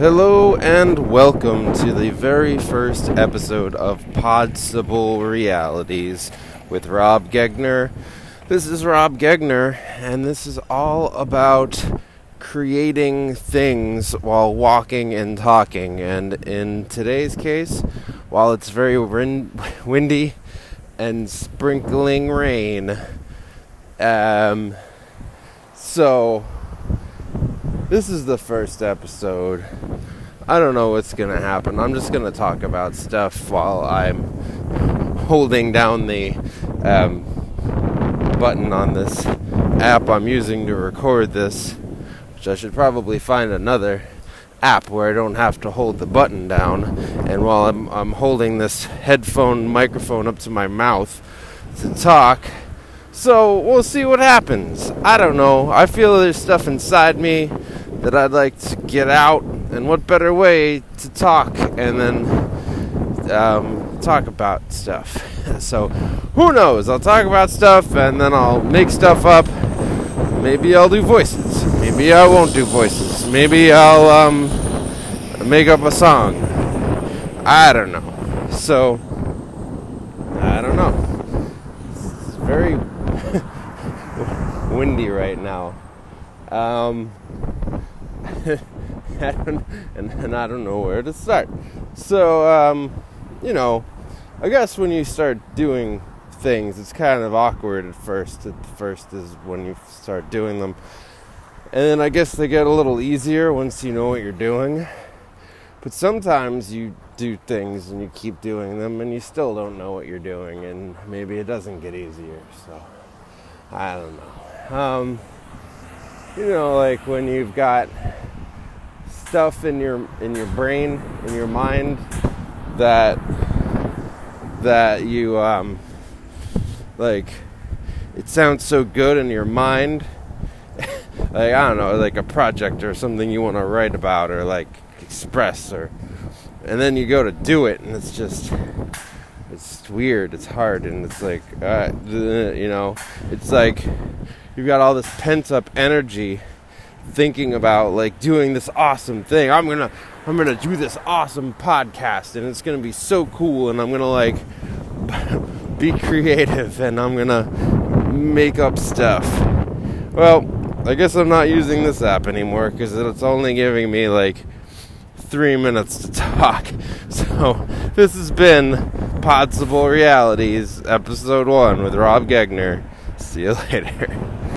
Hello and welcome to the very first episode of Possible Realities with Rob Gegner. This is Rob Gegner, and this is all about creating things while walking and talking. And in today's case, while it's very windy and sprinkling rain, um, so this is the first episode. I don't know what's gonna happen. I'm just gonna talk about stuff while I'm holding down the um, button on this app I'm using to record this, which I should probably find another app where I don't have to hold the button down. And while I'm, I'm holding this headphone microphone up to my mouth to talk, so we'll see what happens. I don't know. I feel there's stuff inside me that I'd like to get out, and what better way to talk and then um, talk about stuff. so, who knows? I'll talk about stuff and then I'll make stuff up. Maybe I'll do voices. Maybe I won't do voices. Maybe I'll um, make up a song. I don't know. So, I don't know. It's very windy right now. Um, and, and I don't know where to start. So, um, you know, I guess when you start doing things, it's kind of awkward at first. At first is when you start doing them. And then I guess they get a little easier once you know what you're doing. But sometimes you do things and you keep doing them and you still don't know what you're doing and maybe it doesn't get easier. So I don't know. Um, you know, like when you've got stuff in your in your brain, in your mind that that you um, like it sounds so good in your mind. Like i don't know like a project or something you want to write about or like express or and then you go to do it and it's just it's weird it's hard and it's like uh, you know it's like you've got all this pent up energy thinking about like doing this awesome thing. I'm gonna I'm gonna do this awesome podcast and it's gonna be so cool and I'm gonna like be creative and I'm gonna make up stuff. Well, I guess I'm not using this app anymore because it's only giving me like three minutes to talk. So this has been Possible Realities, episode one with Rob Gegner. See you later.